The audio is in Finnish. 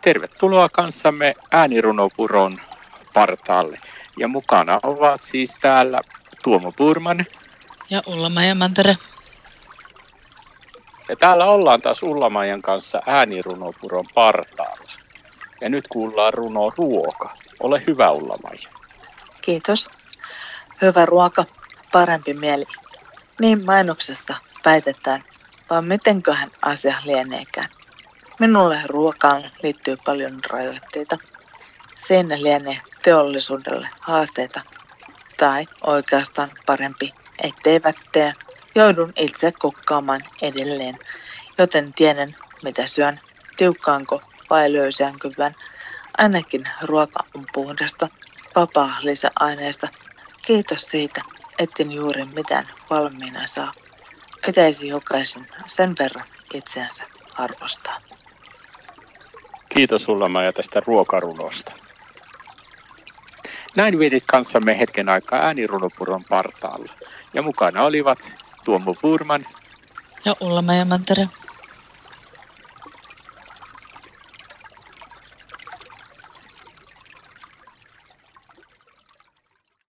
Tervetuloa kanssamme äänirunopuron partaalle. Ja mukana ovat siis täällä Tuomo Purman. Ja Ulla-Maija Mantere. Ja täällä ollaan taas Ulla-Maijan kanssa äänirunopuron partaalla. Ja nyt kuullaan runo Ruoka. Ole hyvä Ulla-Maija. Kiitos. Hyvä ruoka, parempi mieli. Niin mainoksesta väitetään, vaan mitenköhän asia lieneekään. Minulle ruokaan liittyy paljon rajoitteita. Siinä lienee teollisuudelle haasteita. Tai oikeastaan parempi, etteivät tee. Joudun itse kokkaamaan edelleen, joten tiedän mitä syön, tiukkaanko vai löysäänkö vähän. Ainakin ruoka on puhdasta, vapaa lisäaineista. Kiitos siitä, etten juuri mitään valmiina saa. Pitäisi jokaisen sen verran itseänsä arvostaa. Kiitos sulla Maija tästä ruokarunosta. Näin vietit kanssamme hetken aikaa äänirunopuron partaalla. Ja mukana olivat Tuomo Purman ja Ulla Mantere.